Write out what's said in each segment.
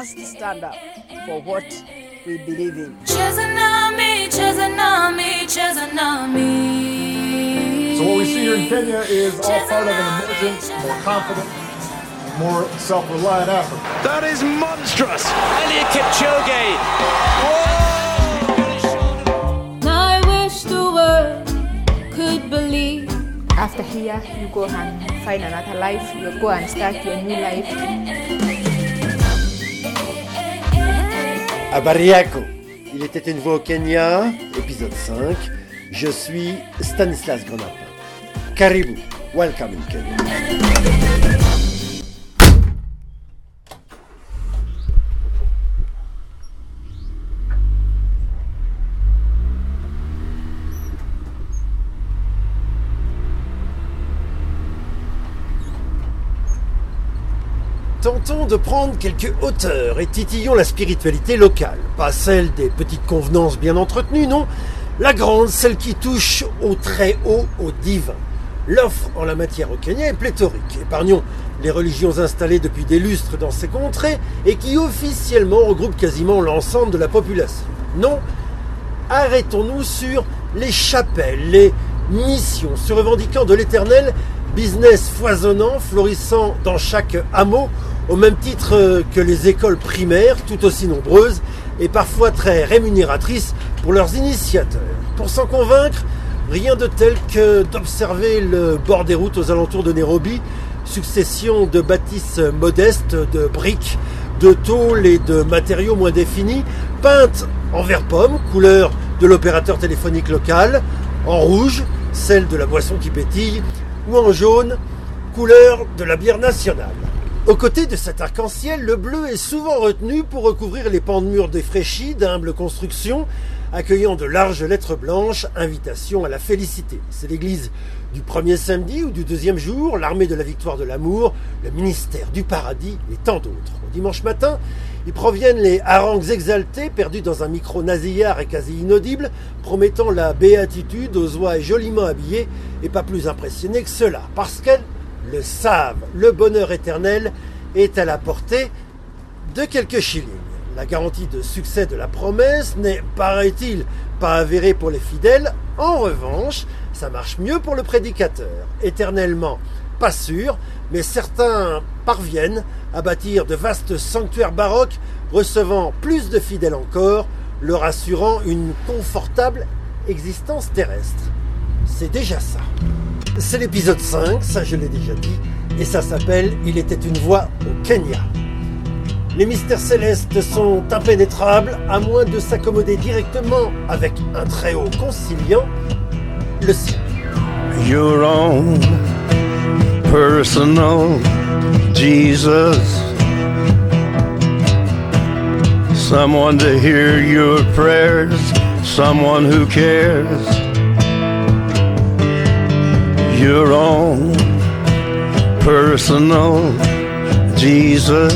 must stand up for what we believe in. So what we see here in Kenya is all part of an emergent, more confident, more self-reliant Africa. That is monstrous. Eliud Kipchoge. I wish the world could believe. After here, you go and find another life. You go and start your new life. À Bariako, il était une voix au Kenya, épisode 5. Je suis Stanislas Grenapin. Karibu, welcome in Kenya. Tentons de prendre quelques hauteurs et titillons la spiritualité locale. Pas celle des petites convenances bien entretenues, non. La grande, celle qui touche au très haut, au divin. L'offre en la matière au Kenya est pléthorique. Épargnons les religions installées depuis des lustres dans ces contrées et qui officiellement regroupent quasiment l'ensemble de la population. Non, arrêtons-nous sur les chapelles, les missions se revendiquant de l'éternel, business foisonnant, florissant dans chaque hameau, au même titre que les écoles primaires, tout aussi nombreuses et parfois très rémunératrices pour leurs initiateurs. Pour s'en convaincre, rien de tel que d'observer le bord des routes aux alentours de Nairobi, succession de bâtisses modestes, de briques, de tôles et de matériaux moins définis, peintes en vert pomme, couleur de l'opérateur téléphonique local, en rouge, celle de la boisson qui pétille, ou en jaune, couleur de la bière nationale. Aux côtés de cet arc-en-ciel, le bleu est souvent retenu pour recouvrir les pans de murs défraîchis d'humble construction, accueillant de larges lettres blanches, invitation à la félicité. C'est l'église du premier samedi ou du deuxième jour, l'armée de la victoire de l'amour, le ministère du paradis et tant d'autres. Au dimanche matin, ils proviennent les harangues exaltés, perdus dans un micro nasillard et quasi inaudible, promettant la béatitude aux oies joliment habillées et pas plus impressionnés que cela, parce qu'elles le savent, le bonheur éternel est à la portée de quelques shillings. La garantie de succès de la promesse n'est, paraît-il, pas avérée pour les fidèles. En revanche, ça marche mieux pour le prédicateur. Éternellement, pas sûr, mais certains parviennent à bâtir de vastes sanctuaires baroques, recevant plus de fidèles encore, leur assurant une confortable existence terrestre. C'est déjà ça. C'est l'épisode 5, ça je l'ai déjà dit, et ça s'appelle Il était une voix au Kenya. Les mystères célestes sont impénétrables à moins de s'accommoder directement avec un très haut conciliant, le ciel. Your own personal Jesus. Someone to hear your prayers, someone who cares. Your own personal Jesus.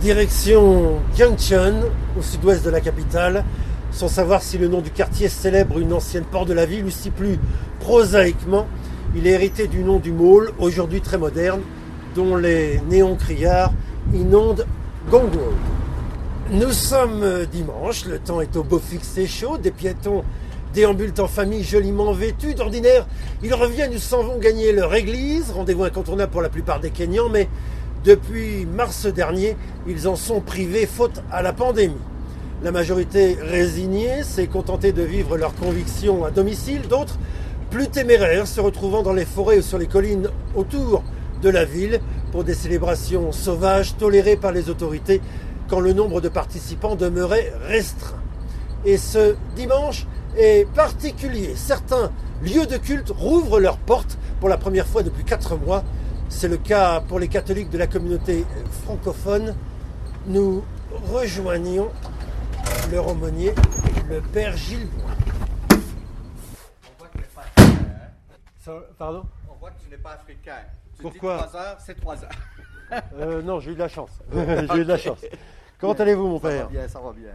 Direction Junction, au sud-ouest de la capitale, sans savoir si le nom du quartier célèbre une ancienne porte de la ville ou si plus prosaïquement, il est hérité du nom du mall, aujourd'hui très moderne, dont les néons criards inondent Gong. Nous sommes dimanche, le temps est au beau fixe et chaud, des piétons déambulent en famille joliment vêtus. D'ordinaire, ils reviennent ou s'en vont gagner leur église, rendez-vous incontournable pour la plupart des Kenyans, mais depuis mars dernier, ils en sont privés faute à la pandémie. La majorité résignée s'est contentée de vivre leurs convictions à domicile, d'autres, plus téméraires, se retrouvant dans les forêts ou sur les collines autour de la ville pour des célébrations sauvages tolérées par les autorités quand le nombre de participants demeurait restreint. Et ce dimanche est particulier. Certains lieux de culte rouvrent leurs portes pour la première fois depuis quatre mois. C'est le cas pour les catholiques de la communauté francophone. Nous rejoignons le aumônier, le père Gilles Bois. Pardon? On voit que tu n'es pas africain. Tu Pourquoi? dis 3 heures, c'est 3 heures. Euh, Non, j'ai eu de la chance. j'ai eu de la chance. Comment allez-vous, mon Ça va père? bien, ça va bien.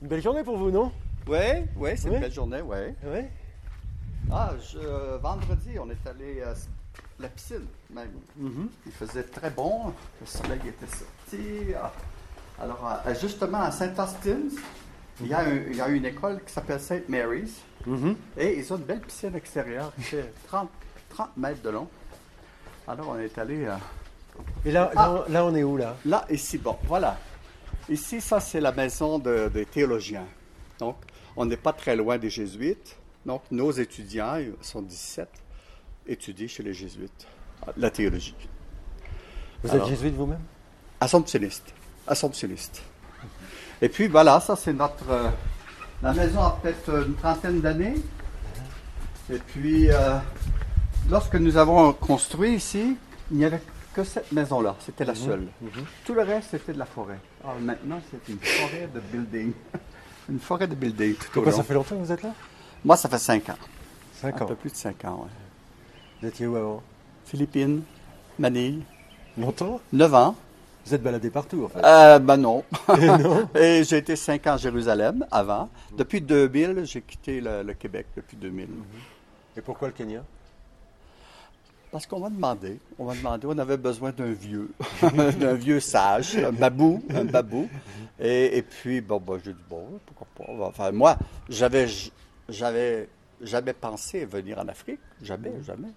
Une belle journée pour vous, non? Oui, oui, c'est une belle journée, oui. Oui. Ah, je- euh, vendredi, on est allé euh, la piscine, même. Il faisait très bon, le soleil était sorti. Ah. Alors, justement, à Saint-Austin, il y, a un- il y a une école qui s'appelle St. Mary's. Et ils ont une belle piscine extérieure qui fait 30, 30 mètres de long. Alors, on est allé. euh, Et là, là, là, on est où là? Là, ici, bon, voilà. Ici, ça, c'est la maison de- des théologiens. Donc, on n'est pas très loin des jésuites. Donc, nos étudiants, ils sont 17, étudient chez les jésuites la théologie. Vous Alors. êtes jésuite vous-même? Assomptionniste. Assomptionniste. Et puis, voilà, ça, c'est notre. euh, la maison a peut-être une trentaine d'années. Et puis, euh, lorsque nous avons construit ici, il n'y avait que cette maison-là. C'était la seule. Tout le reste, c'était de la forêt. Alors maintenant, c'est une forêt de building. une forêt de building tout au long. ça fait longtemps que vous êtes là? Moi, ça fait cinq ans. 5 Un ans. peu plus de cinq ans, ouais. Vous étiez où avant? Philippines, Manille, Longtemps? Neuf ans. Vous êtes baladé partout en fait. Euh, ben non. non? Et j'ai été cinq ans à Jérusalem avant. Depuis 2000, j'ai quitté le, le Québec depuis 2000. Et pourquoi le Kenya? Parce qu'on m'a demandé, on m'a demandé, on avait besoin d'un vieux, d'un vieux sage, un babou, un babou. Et, et puis, bon, bon j'ai dit, bon, pourquoi pas. Enfin, moi, j'avais, j'avais jamais pensé venir en Afrique. Jamais, jamais.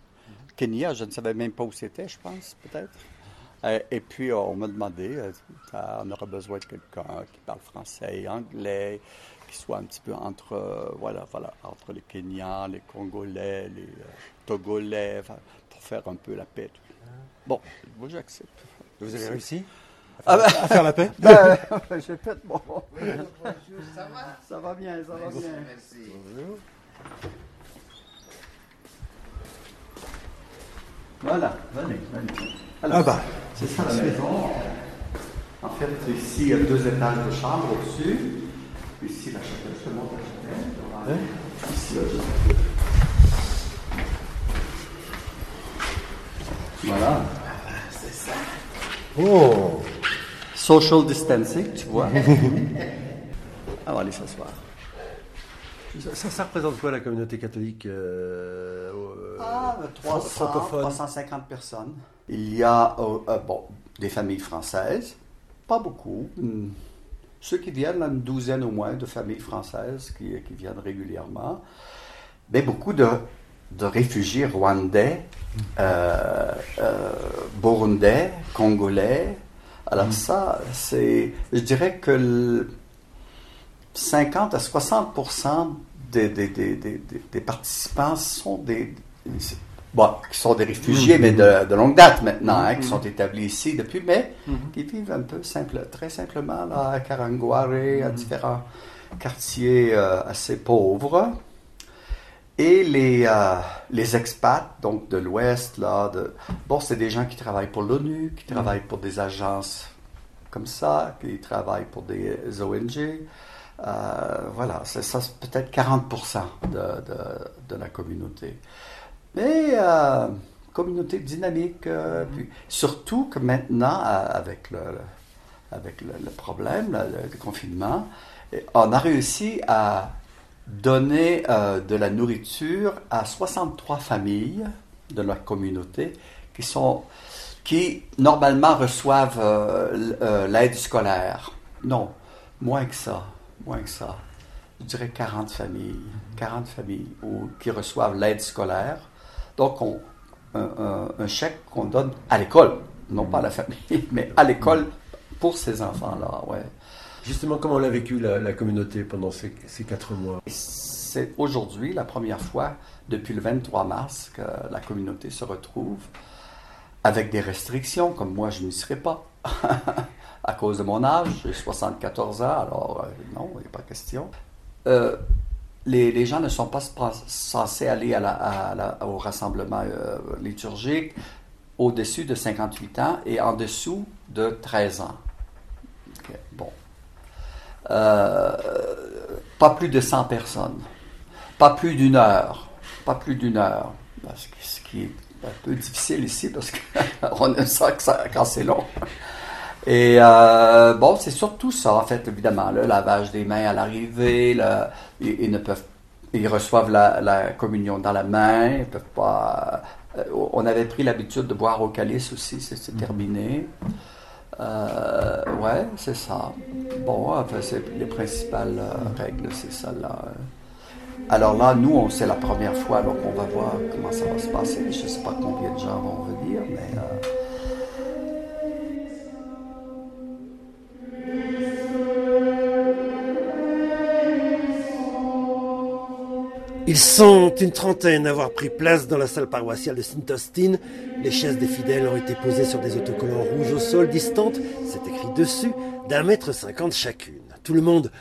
Kenya, je ne savais même pas où c'était, je pense, peut-être. Et puis, on m'a demandé, on aura besoin de quelqu'un qui parle français, anglais, qui soit un petit peu entre, euh, voilà, voilà, entre les Kenyans, les Congolais, les euh, Togolais, faire un peu la paix. tout. Bon, moi j'accepte. Vous avez réussi Ah ben- à faire la paix Ben, j'ai fait bon. Ça va? Ça va bien, ça va bien. Voilà, venez, venez. Alors, Ah bah. c'est ça la maison. En fait, ici, il y a deux étages de chambre au-dessus. Ici, la chapelle, je te montre la chapelle. Ici, là. Voilà. C'est ça. Oh Social distancing, tu vois. Ah, on va aller s'asseoir. ça, ça, représente quoi la communauté catholique euh, au- Ah, 300, francophone? 350 personnes. Il y a euh, euh, bon, des familles françaises, pas beaucoup. Une- ceux qui viennent, là, une douzaine au moins de familles françaises qui, qui viennent régulièrement. Mais beaucoup de, de réfugiés rwandais, euh, euh, burundais, congolais. Alors ça, c'est, je dirais que le 50 à 60 des, des, participants sont des, bon, qui sont des réfugiés, mais de, de longue date maintenant, hein, qui sont établis ici depuis, mais qui vivent un peu simple, très simplement là, à Karanguare, à différents quartiers euh, assez pauvres. Et les, euh, les expats, donc de l'Ouest, là, de, bon, c'est des gens qui travaillent pour l'ONU, qui travaillent pour des agences comme ça, qui travaillent pour des ONG. Euh, voilà, c'est ça, c'est peut-être 40% de, de, de la communauté. Mais euh, communauté dynamique, puis surtout que maintenant, avec le, avec le, le problème, le, le confinement, on a réussi à donner euh, de la nourriture à 63 familles de la communauté qui sont qui normalement reçoivent euh, euh, l'aide scolaire. Non, moins que ça, moins que ça. Je dirais 40 familles, 40 familles qui reçoivent l'aide scolaire. Donc, on- un, un- un chèque qu'on donne à l'école, non pas à la famille, mais à l'école pour ces enfants-là, ouais. Justement, comment l'a vécu la, communauté pendant ces, quatre mois? C'est aujourd'hui la première fois depuis le 23 mars que la communauté se retrouve avec des restrictions, comme moi je n'y serai pas. à cause de mon âge, j'ai 74 ans, alors euh, non, il n'y a pas question. Euh, les, gens ne sont pas censés aller au rassemblement euh, liturgique au-dessus de 58 ans et en dessous de 13 ans. Ok, bon. Euh, pas plus de 100 personnes. Pas plus d'une heure. Pas plus d'une heure. Parce que- Ce qui est un peu difficile ici parce qu'on aime ça quand c'est long. Et euh, bon, c'est surtout ça, en fait, évidemment. Le lavage des mains à l'arrivée, ils, ne peuvent ils reçoivent la, communion dans la main. Ils peuvent pas. euh, on avait pris l'habitude de boire au calice aussi, c'est terminé. Euh, ouais, c'est ça. Bon, c'est les principales euh, règles, c'est ça là. Alors là, nous, c'est la première fois, donc on va voir comment ça va se passer. Je ne sais pas combien de gens vont venir, mais euh, Ils sont une trentaine à avoir pris place dans la salle paroissiale de Saint-Austin. Les chaises des fidèles ont été posées sur des autocollants rouges au sol, distantes, c'est écrit dessus, d'un mètre cinquante chacune. Tout le monde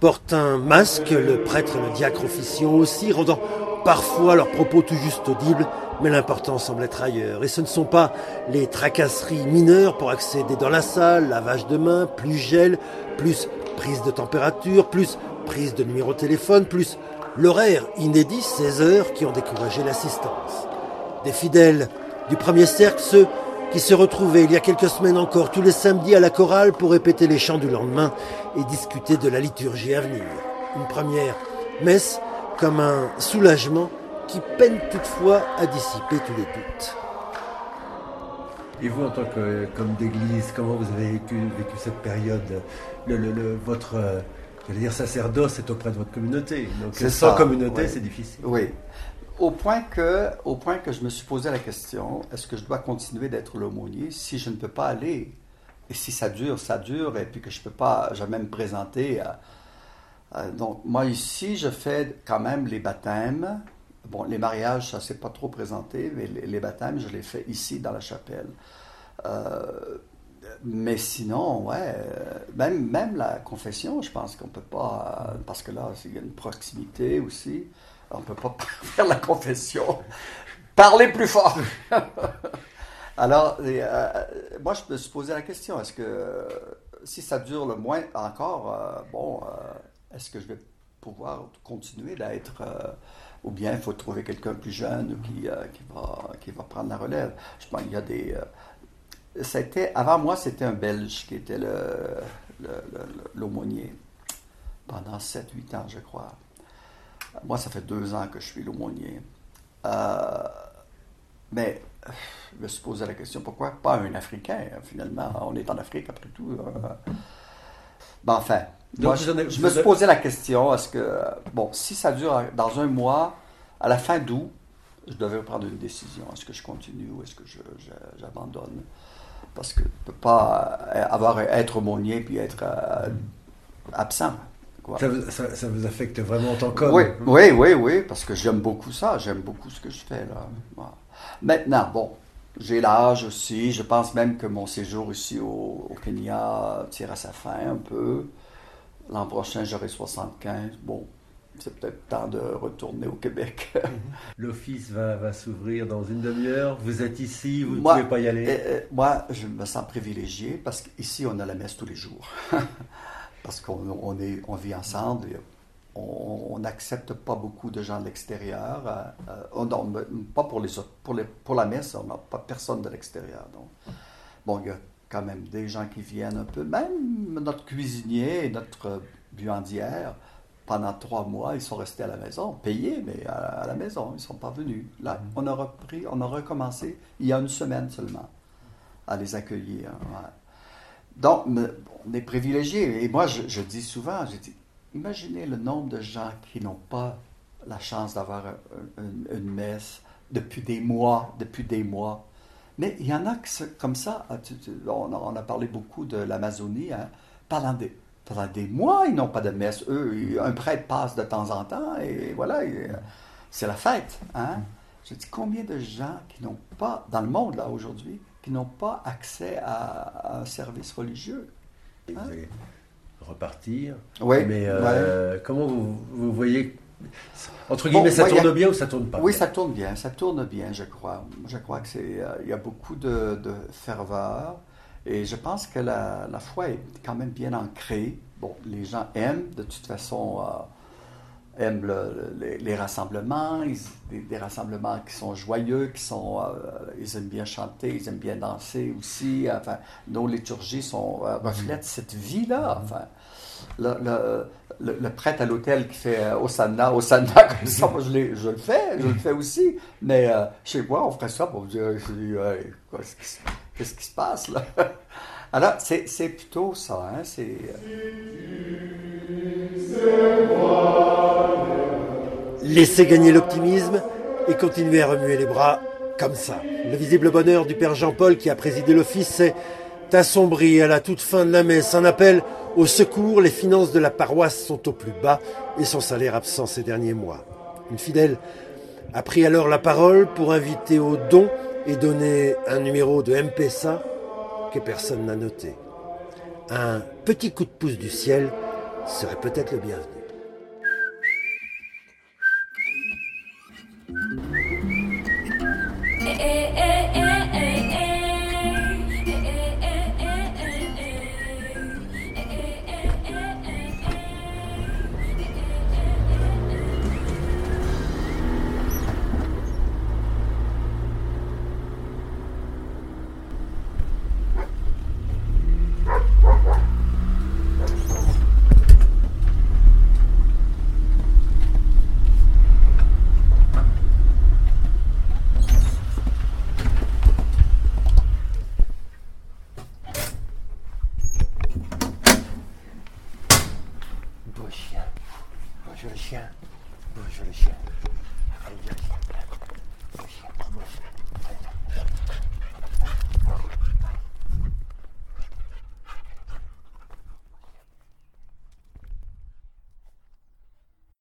porte un masque, le prêtre et le diacre officiant aussi, rendant parfois leurs propos tout juste audibles, mais l'important semble être ailleurs. Et ce ne sont pas les tracasseries mineures pour accéder dans la salle, lavage de mains, plus gel, plus prise de température, plus prise de numéro de téléphone, plus l'horaire inédit 16 heures qui ont découragé l'assistance. Des fidèles du premier cercle, ceux qui se retrouvaient il y a quelques semaines encore tous les samedis à la chorale pour répéter les chants du lendemain et discuter de la liturgie à venir. Une première messe comme un soulagement qui peine toutefois à dissiper tous les doutes. Et vous, en tant que comme d'église, comment vous avez vécu, vécu cette période? Le, le- le- Votre, euh, dire, sacerdoce est auprès de votre communauté. Donc sans ça, communauté, c'est difficile. Oui. Au point, que, au point que je me suis posé la question, est-ce que je dois continuer d'être l'aumônier si je ne peux pas aller? Et si ça dure, ça dure, et puis que je ne peux pas jamais me présenter. donc, moi, ici, je fais quand même les baptêmes. Bon, les mariages, ça ne s'est pas trop présenté, mais les, baptêmes, je les fais ici, dans la chapelle. Euh, mais sinon, ouais, même, même la confession, je pense qu'on peut pas, parce que là, il y a une proximité aussi, on peut pas faire la confession. Parlez plus fort. Alors, et, euh, moi, je me suis posé la question, est-ce que euh, si ça dure le moins encore, euh, bon, euh, est-ce que je vais pouvoir continuer d'être, euh, ou bien il faut trouver quelqu'un plus jeune qui, euh, qui, va, qui va prendre la relève? Je pense qu'il y a des... euh, c'était, avant moi, c'était un Belge qui était le, le- le- l'aumônier pendant 7-8 ans, je crois. Moi, ça fait deux ans que je suis l'aumônier. Euh, mais je me suis posé la question, pourquoi pas un Africain, finalement? On est en Afrique, après tout. euh. Ben, enfin, Donc, moi, vous je, en me suis posé la question, est-ce que, bon, si ça dure dans un mois, à la fin d'août, je devais prendre une décision. Est-ce que je continue ou est-ce que j'abandonne? Parce que je ne peux pas euh, avoir, être aumônier puis être euh, absent. Quoi. Ça vous, ça- ça vous affecte vraiment en tant qu'homme Oui, oui, oui, oui, parce que j'aime beaucoup ça, j'aime beaucoup ce que je fais là. Voilà. Maintenant, bon, j'ai l'âge aussi, je pense même que mon séjour ici au, au Kenya tire à sa fin un peu. L'an prochain, j'aurai 75. Bon, c'est peut-être temps de retourner au Québec. L'office va, va s'ouvrir dans une demi-heure. Vous êtes ici, vous ne pouvez pas y aller. euh, euh, moi, je me sens privilégié parce qu'ici, on a la messe tous les jours. parce qu'on on est, on vit ensemble. et on n'accepte pas beaucoup de gens de l'extérieur. euh, euh, non, pas pour les autres. Pour, les, pour la messe, on n'a pas personne de l'extérieur. Donc, bon, il y a quand même des gens qui viennent un peu. Même notre cuisinier et notre buandière, pendant trois mois, ils sont restés à la maison, payés, mais à, à la maison. Ils ne sont pas venus. Là, on a repris, on a recommencé il y a une semaine seulement à les accueillir. ouais. Donc, on est privilégiés. Et moi, je, dis souvent, je dis, imaginez le nombre de gens qui n'ont pas la chance d'avoir un- un- une messe depuis des mois, depuis des mois. Mais il y en a que comme ça. Ah, On a, parlé beaucoup de l'Amazonie. hein. Pendant, des, pendant des mois, ils n'ont pas de messe. Eux, un prêtre passe de temps en temps et voilà, euh, c'est la fête. Hein? Je dis combien de gens qui n'ont pas, dans le monde là aujourd'hui, qui n'ont pas accès à un service religieux? Vous allez repartir. Oui, Mais euh, comment vous, vous voyez Entre Bon, guillemets, ça a- tourne bien ou ça tourne pas Oui, bien ça tourne bien, ça tourne bien, je crois. Je crois que c'est, euh, il y a beaucoup de, de ferveur et je pense que la, la foi est quand même bien ancrée. Bon, les gens aiment, de toute façon, euh, aiment le- les, les rassemblements, ils- des, des rassemblements qui sont joyeux, qui sont, euh, ils aiment bien chanter, ils aiment bien danser aussi. Enfin, nos liturgies sont, euh, reflètent cette vie-là. Enfin, le, le- le- le prêtre à l'hôtel qui fait euh, Hosanna, Hosanna comme ça, moi je, le fais, je le fais aussi. Mais euh, chez moi, on ferait ça pour me dire, qu'est-ce qui se- qu'est-ce qui se passe là? Alors, c'est c'est plutôt ça, hein, c'est... Laissez gagner l'optimisme et continuez à remuer les bras comme ça. Le visible bonheur du Père Jean-Paul qui a présidé l'office s'est assombri à la toute fin de la messe. Un appel au secours, les finances de la paroisse sont au plus bas et son salaire absent ces derniers mois. Une fidèle a pris alors la parole pour inviter au don et donner un numéro de MPSA que personne n'a noté. Un petit coup de pouce du ciel serait peut-être le bienvenu.